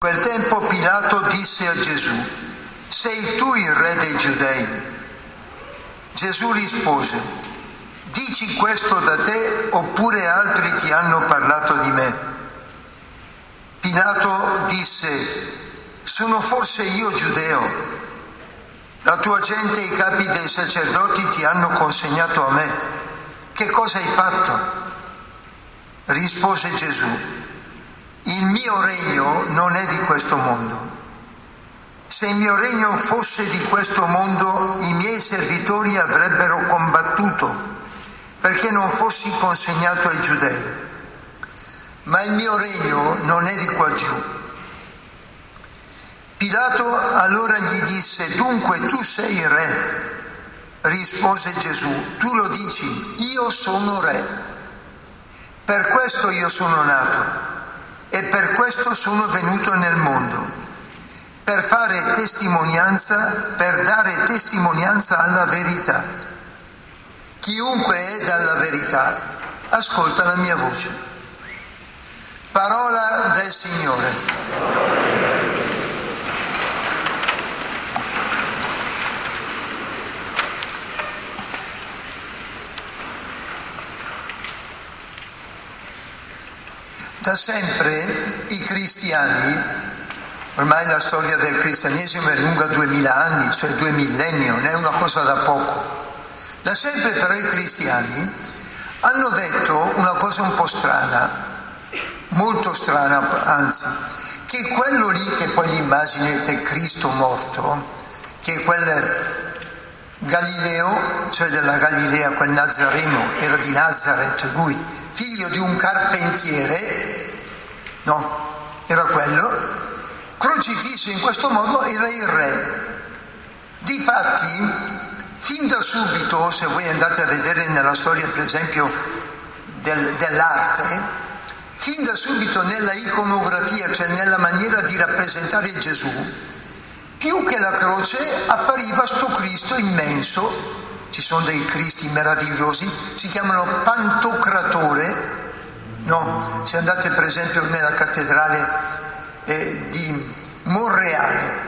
quel tempo Pilato disse a Gesù, sei tu il re dei giudei? Gesù rispose, dici questo da te oppure altri ti hanno parlato di me? Pilato disse, sono forse io giudeo? La tua gente e i capi dei sacerdoti ti hanno consegnato a me. Che cosa hai fatto? Rispose Gesù, il mio regno non è di questo mondo. Se il mio regno fosse di questo mondo, i miei servitori avrebbero combattuto perché non fossi consegnato ai giudei ma il mio regno non è di qua giù. Pilato allora gli disse, dunque tu sei re. Rispose Gesù, tu lo dici, io sono re. Per questo io sono nato e per questo sono venuto nel mondo, per fare testimonianza, per dare testimonianza alla verità. Chiunque è dalla verità ascolta la mia voce. Parola del Signore. Da sempre i cristiani, ormai la storia del cristianesimo è lunga duemila anni, cioè due millenni, non è una cosa da poco. Da sempre però i cristiani hanno detto una cosa un po' strana, molto strana anzi, che quello lì che poi l'immagine del Cristo morto, che è quel Galileo, cioè della Galilea, quel Nazareno, era di Nazareth lui, figlio di un carpentiere, no, era quello, crocifisso in questo modo era il re. Difatti, fin da subito, se voi andate a vedere nella storia per esempio del, dell'arte, fin da subito nella iconografia, cioè nella maniera di rappresentare Gesù, più che la croce appariva sto Cristo immenso, ci sono dei Cristi meravigliosi, si chiamano Pantocratore, no? se andate per esempio nella cattedrale eh, di Monreale,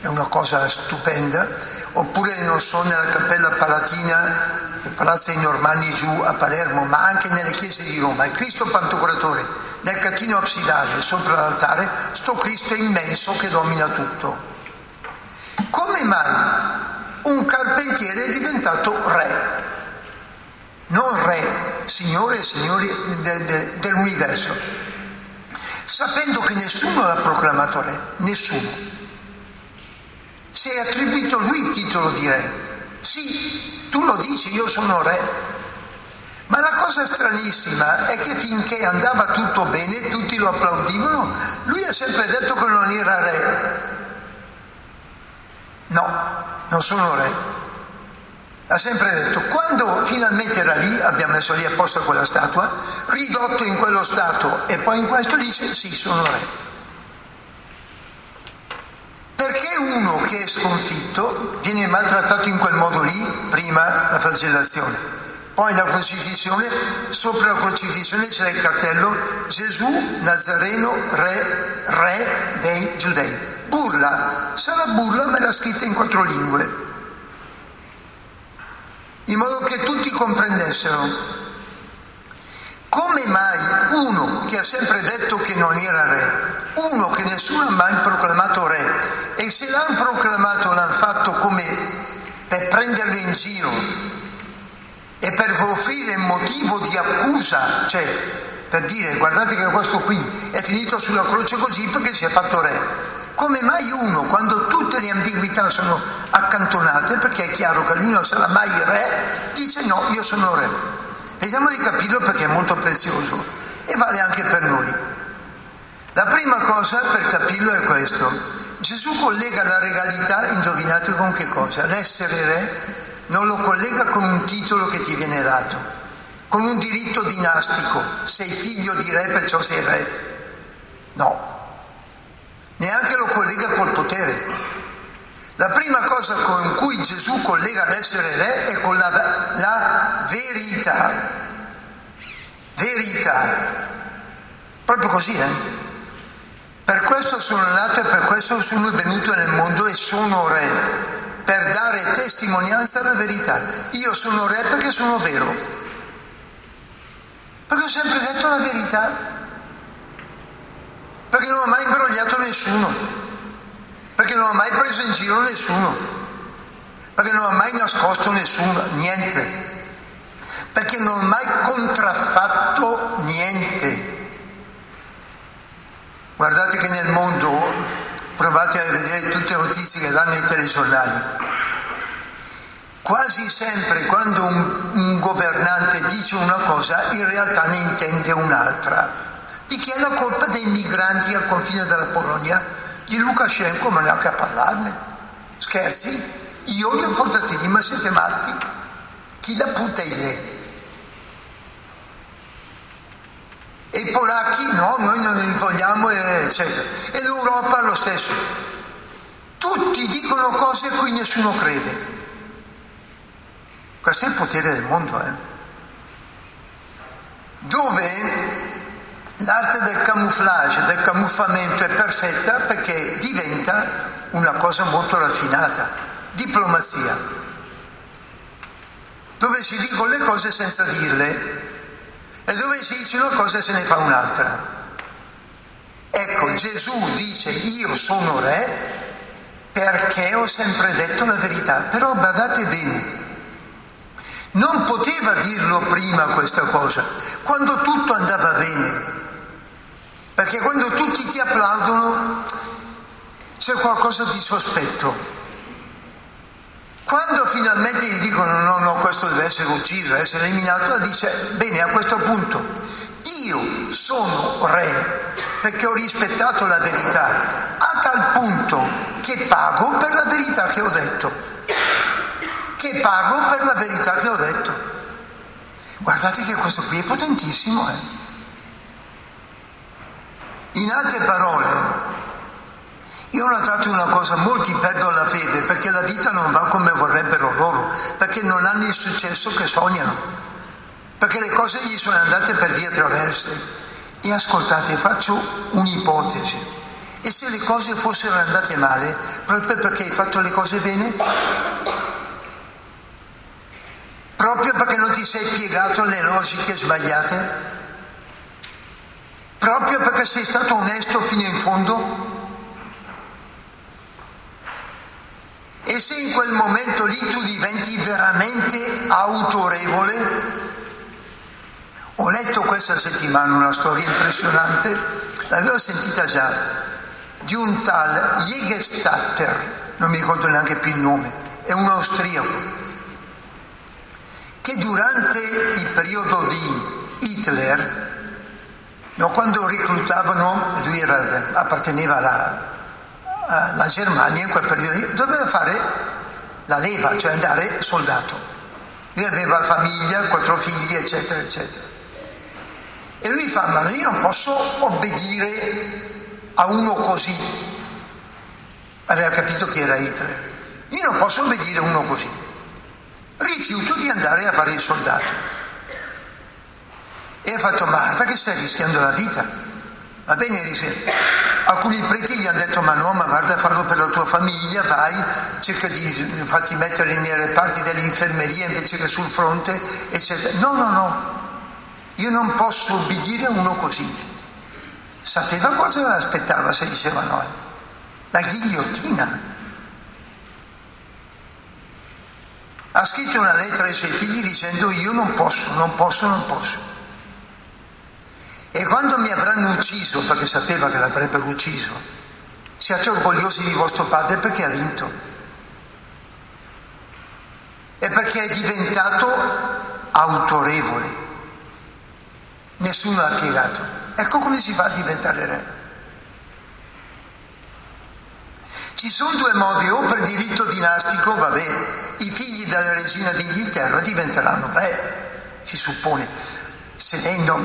è una cosa stupenda, oppure non so nella cappella palatina il Palazzo dei Normanni giù a Palermo, ma anche nelle chiese di Roma, il Cristo Pantocratore, nel catino absidale, sopra l'altare, sto Cristo immenso che domina tutto. Come mai un carpentiere è re? Non re, signore e signori de, de, dell'universo, sapendo che nessuno l'ha proclamato re, nessuno. Si è attribuito lui il titolo di re. Sì, tu lo dici, io sono re. Ma la cosa stranissima è che finché andava tutto bene, tutti lo applaudivano, lui ha sempre detto che non era re. No, non sono re. Ha sempre detto, quando finalmente era lì, abbiamo messo lì apposta quella statua, ridotto in quello stato e poi in questo dice sì, sono re. Perché uno che è sconfitto viene maltrattato in quel modo lì, prima la flagellazione, poi la crocifissione, sopra la crocifissione c'era il cartello Gesù Nazareno, re, re dei giudei. Burla, sarà burla ma era scritta in quattro lingue, in modo che tutti comprendessero. Come mai uno che ha sempre detto che non era re, uno che nessuno ha mai proclamato re, e se l'hanno proclamato l'hanno fatto come per prenderlo in giro e per offrire motivo di accusa, cioè per dire guardate che questo qui è finito sulla croce così perché si è fatto re. Come mai uno, quando tutte le ambiguità sono accantonate, perché è chiaro che lui non sarà mai re, dice no, io sono re. Vediamo di capirlo perché è molto prezioso e vale anche per noi. La prima cosa per capire dirlo è questo. Gesù collega la regalità, indovinate con che cosa? L'essere re non lo collega con un titolo che ti viene dato, con un diritto dinastico, sei figlio di re perciò sei re. Neanche lo collega col potere. La prima cosa con cui Gesù collega l'essere re è con la, la verità. Verità. Proprio così, eh? Per questo sono nato e per questo sono venuto nel mondo e sono re, per dare testimonianza alla verità. Io sono re perché sono vero, perché ho sempre detto la verità, perché non ho mai imbrogliato nessuno, perché non ho mai preso in giro nessuno, perché non ho mai nascosto nessuno, niente, perché non ho mai contraffatto niente. Guardate che nel mondo, provate a vedere tutte le notizie che danno i telegiornali, quasi sempre quando un, un governante dice una cosa in realtà ne intende un'altra. Di chi è la colpa dei migranti al confine della Polonia? Di Lukashenko, ma neanche a parlarne. Scherzi? Io li ho portati lì, ma siete matti? Chi la lei? E i polacchi no, noi non li vogliamo, eccetera. E l'Europa lo stesso. Tutti dicono cose a cui nessuno crede. Questo è il potere del mondo, eh? Dove l'arte del camouflage, del camuffamento è perfetta perché diventa una cosa molto raffinata, diplomazia, dove si dicono le cose senza dirle e dove si dice una cosa se ne fa un'altra. Ecco, Gesù dice io sono re perché ho sempre detto la verità, però badate bene, non poteva dirlo prima questa cosa, quando tutto andava bene, perché quando tutti ti applaudono c'è qualcosa di sospetto. Quando finalmente gli dicono no, no, questo deve essere ucciso, deve essere eliminato, dice bene, a questo punto io sono re perché ho rispettato la verità, a tal punto che pago per la verità che ho detto, che pago per la verità che ho detto. Guardate che questo qui è potentissimo. Eh? In altre parole, io ho notato una cosa, molti perdono la fede perché la vita non va come vorrebbero loro, perché non hanno il successo che sognano, perché le cose gli sono andate per vie traverse. E ascoltate, faccio un'ipotesi. E se le cose fossero andate male, proprio perché hai fatto le cose bene? Proprio perché non ti sei piegato alle logiche sbagliate? Proprio perché sei stato onesto fino in fondo? E se in quel momento lì tu diventi veramente autorevole, ho letto questa settimana una storia impressionante, l'avevo sentita già, di un tal Jägerstatter, non mi ricordo neanche più il nome, è un austriaco, che durante il periodo di Hitler, no, quando reclutavano, lui era, apparteneva alla, eh, la Germania in quel periodo doveva fare la leva, cioè andare soldato. Lui aveva famiglia, quattro figli, eccetera, eccetera. E lui fa, ma io non posso obbedire a uno così. Aveva capito chi era Hitler. Io non posso obbedire a uno così. Rifiuto di andare a fare il soldato. E ha fatto, Marta che stai rischiando la vita. Va bene, dice, alcuni preti gli hanno detto ma no, ma guarda farlo per la tua famiglia, vai, cerca di farti mettere nei reparti dell'infermeria invece che sul fronte, eccetera. No, no, no, io non posso obbedire a uno così. Sapeva cosa aspettava se diceva no? La ghigliottina. Ha scritto una lettera ai suoi figli dicendo io non posso, non posso, non posso. E quando mi avranno ucciso, perché sapeva che l'avrebbero ucciso, siate orgogliosi di vostro padre perché ha vinto. E perché è diventato autorevole. Nessuno l'ha piegato. Ecco come si fa a diventare re. Ci sono due modi, o per diritto dinastico, vabbè, i figli della regina d'Inghilterra diventeranno re, si suppone. Se, non,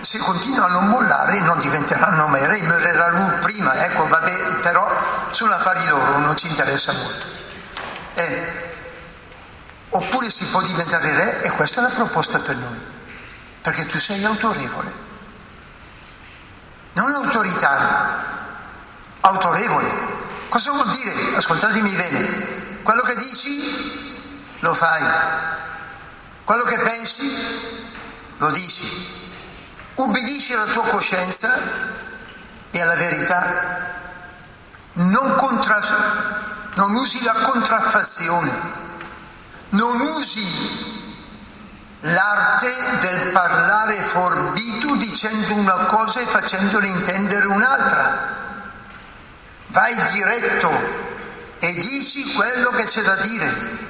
se continuano a non mollare non diventeranno mai re, morirà lui prima, ecco, vabbè, però sono affari loro, non ci interessa molto. Eh, oppure si può diventare re e questa è la proposta per noi, perché tu sei autorevole, non autoritario, autorevole. Cosa vuol dire? Ascoltatemi bene, quello che dici lo fai, quello che pensi lo dici, ubbidisci alla tua coscienza e alla verità, non, contra- non usi la contraffazione non usi l'arte del parlare forbito dicendo una cosa e facendole intendere un'altra. Vai diretto e dici quello che c'è da dire.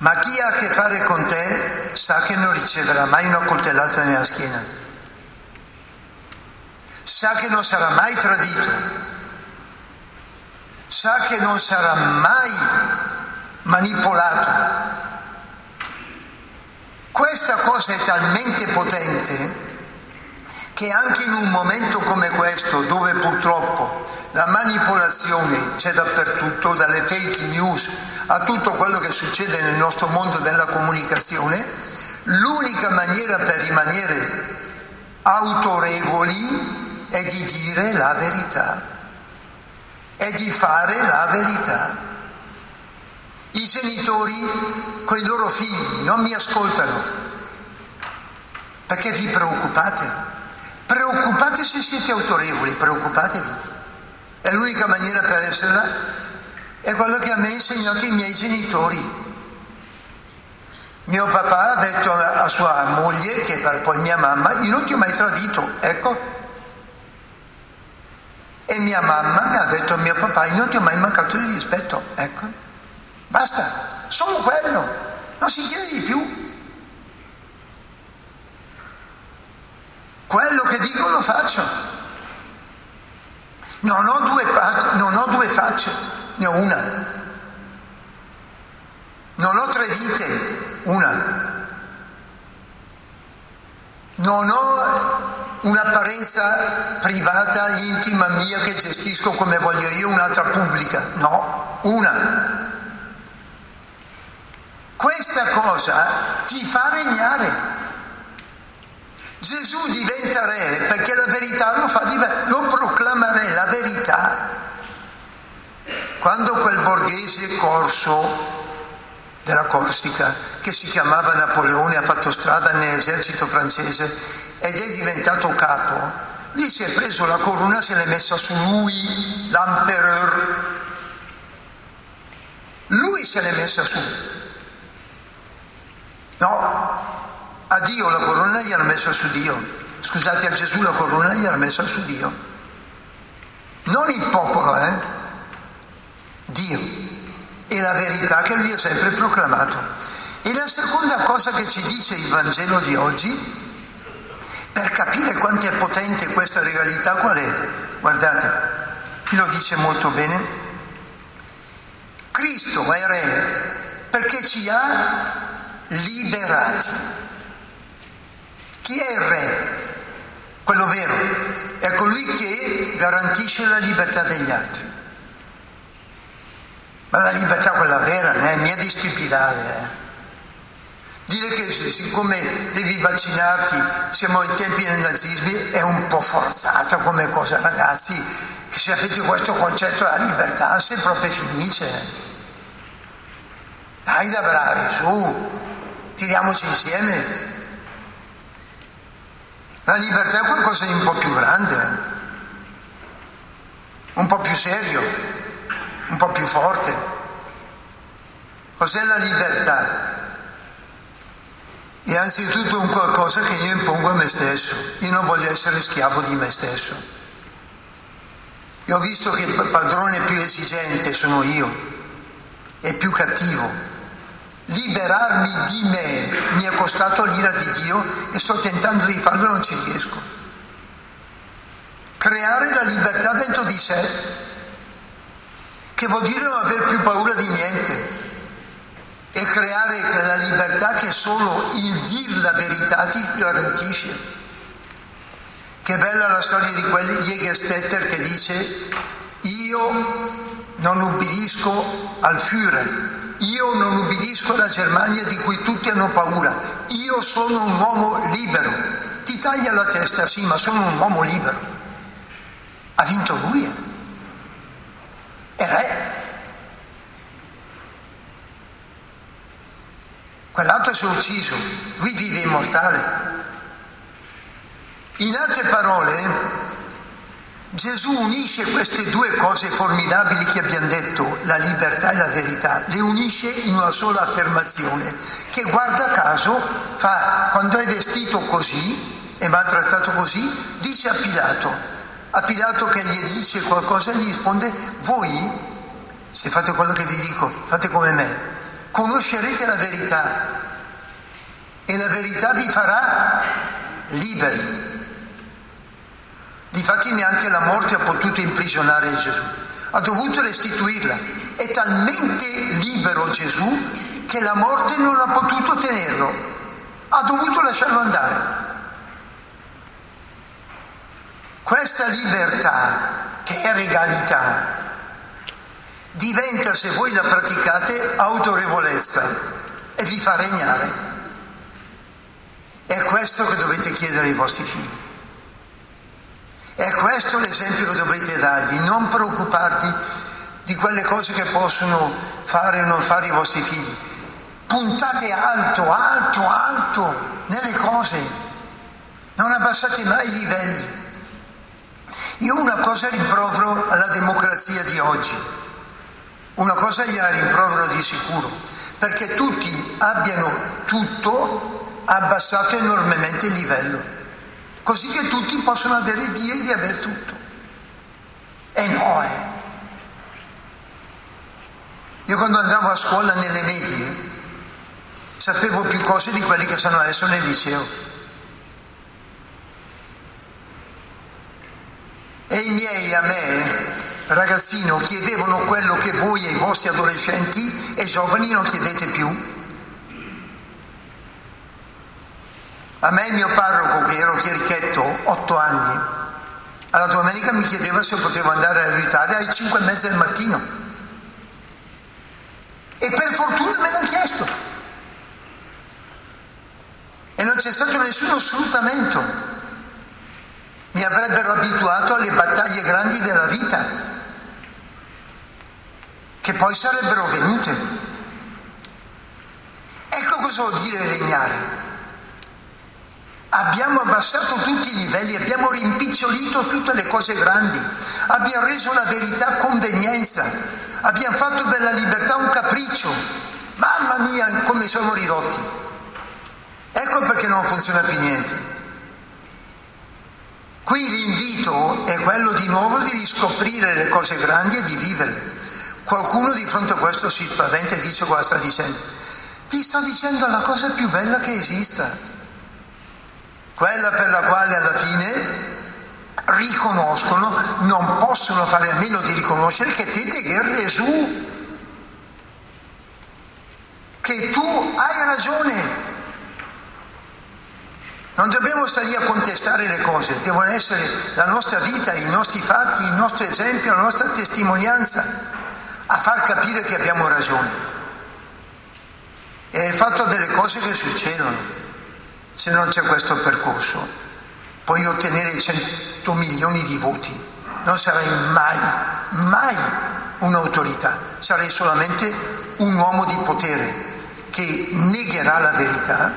Ma chi ha a che fare con te sa che non riceverà mai una coltellata nella schiena. Sa che non sarà mai tradito. Sa che non sarà mai manipolato. Questa cosa è talmente potente che anche in un momento come questo, dove purtroppo la manipolazione c'è dappertutto, dalle fake news a tutto quello che succede nel nostro mondo della comunicazione, l'unica maniera per rimanere autorevoli è di dire la verità, è di fare la verità. I genitori con i loro figli non mi ascoltano perché vi preoccupate. Preoccupate se siete autorevoli, preoccupatevi. È l'unica maniera per esserla, è quello che a me hanno insegnato i miei genitori. Mio papà ha detto a sua moglie, che per poi mia mamma, io non ti ho mai tradito, ecco. E mia mamma mi ha detto a mio papà, io non ti ho mai mancato di rispetto, ecco. Basta, sono quello, non si chiede di più. Quello che faccio. Non ho due, non ho due facce, ne ho una. Non ho tre vite, una. Non ho un'apparenza privata, intima mia che gestisco come voglio io, un'altra pubblica. No, una. Questa cosa ti fa regnare. Gesù diventa re perché la verità lo fa diventare, lo proclama re, la verità. Quando quel borghese corso della Corsica, che si chiamava Napoleone, ha fatto strada nell'esercito francese ed è diventato capo, lì si è preso la corona, se l'è messa su lui, l'empereur. Lui se l'è messa su. No, a Dio la corona gliel'ha messa su Dio. Scusate, a Gesù la corona gliel'ha messa su Dio. Non il popolo, eh? Dio. E la verità che lui ha sempre proclamato. Cosa che ci dice il Vangelo di oggi, per capire quanto è potente questa regalità, qual è? Guardate, qui lo dice molto bene. Cristo è re perché ci ha liberati. Chi è il re? Quello vero. È colui che garantisce la libertà degli altri. Ma la libertà quella vera non è mia di stupidare. Eh. Dire che siccome devi vaccinarti, siamo ai tempi del nazismo, è un po' forzato come cosa, ragazzi. Se avete questo concetto della libertà, se proprio finisce. Dai da bravi, su, tiriamoci insieme. La libertà è qualcosa di un po' più grande, un po' più serio, un po' più forte. Cos'è la libertà? È anzitutto un qualcosa che io impongo a me stesso. Io non voglio essere schiavo di me stesso. Io ho visto che il padrone più esigente sono io e più cattivo liberarmi di me mi è costato l'ira di Dio e sto tentando di farlo e non ci riesco. Creare la libertà dentro di sé vuol dire non aver più paura di niente e creare quella libertà che solo il dir la verità ti garantisce. Che bella la storia di quel Jägerstätter che dice io non ubbidisco al Führer, io non ubbidisco alla Germania di cui tutti hanno paura, io sono un uomo libero. Ti taglia la testa, sì, ma sono un uomo libero. Ha vinto lui. Eh. È re. Quell'altro si è ucciso, lui vive immortale. In altre parole, Gesù unisce queste due cose formidabili che abbiamo detto, la libertà e la verità, le unisce in una sola affermazione che guarda caso fa, quando è vestito così e va trattato così, dice a Pilato, a Pilato che gli dice qualcosa gli risponde, voi, se fate quello che vi dico, fate come me, conoscerete la verità e la verità vi farà liberi. Difatti neanche la morte ha potuto imprigionare Gesù, ha dovuto restituirla. È talmente libero Gesù che la morte non ha potuto tenerlo, ha dovuto lasciarlo andare. Questa libertà, che è regalità, diventa, se voi la praticate, autorevolezza e vi fa regnare. Questo che dovete chiedere ai vostri figli. È questo l'esempio che dovete dargli, non preoccuparvi di quelle cose che possono fare o non fare i vostri figli. Puntate alto, alto, alto nelle cose, non abbassate mai i livelli. Io una cosa rimprovero alla democrazia di oggi, una cosa gliela rimprovero di sicuro, perché tutti abbiano tutto abbassato enormemente il livello così che tutti possono avere dire di aver tutto. E no, eh. Io quando andavo a scuola nelle medie sapevo più cose di quelli che sono adesso nel liceo. E i miei a me, ragazzino, chiedevano quello che voi e i vostri adolescenti e giovani non chiedete più. A me il mio parroco, che ero chierichetto, otto anni, alla domenica mi chiedeva se potevo andare a aiutare alle cinque e mezza del mattino. E per fortuna me l'hanno chiesto. E non c'è stato nessuno sfruttamento. Mi avrebbero abituato alle battaglie grandi della vita, che poi sarebbero venute. Ecco cosa vuol dire regnare. Abbiamo abbassato tutti i livelli, abbiamo rimpicciolito tutte le cose grandi, abbiamo reso la verità convenienza, abbiamo fatto della libertà un capriccio. Mamma mia, come siamo ridotti. Ecco perché non funziona più niente. Qui l'invito è quello di nuovo di riscoprire le cose grandi e di viverle. Qualcuno di fronte a questo si spaventa e dice cosa sta dicendo. Vi sto dicendo la cosa più bella che esista quella per la quale alla fine riconoscono, non possono fare a meno di riconoscere che te è Gesù, che tu hai ragione. Non dobbiamo stare lì a contestare le cose, devono essere la nostra vita, i nostri fatti, il nostro esempio, la nostra testimonianza a far capire che abbiamo ragione. È il fatto delle cose che succedono se non c'è questo percorso. Puoi ottenere 100 milioni di voti, non sarai mai, mai un'autorità, sarai solamente un uomo di potere che negherà la verità,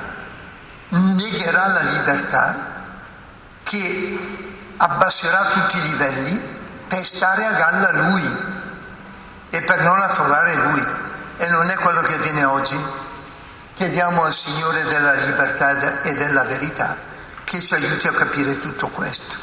negherà la libertà, che abbasserà tutti i livelli per stare a galla lui e per non affogare lui. E non è quello che avviene oggi. Chiediamo al Signore della libertà e della verità che ci aiuti a capire tutto questo.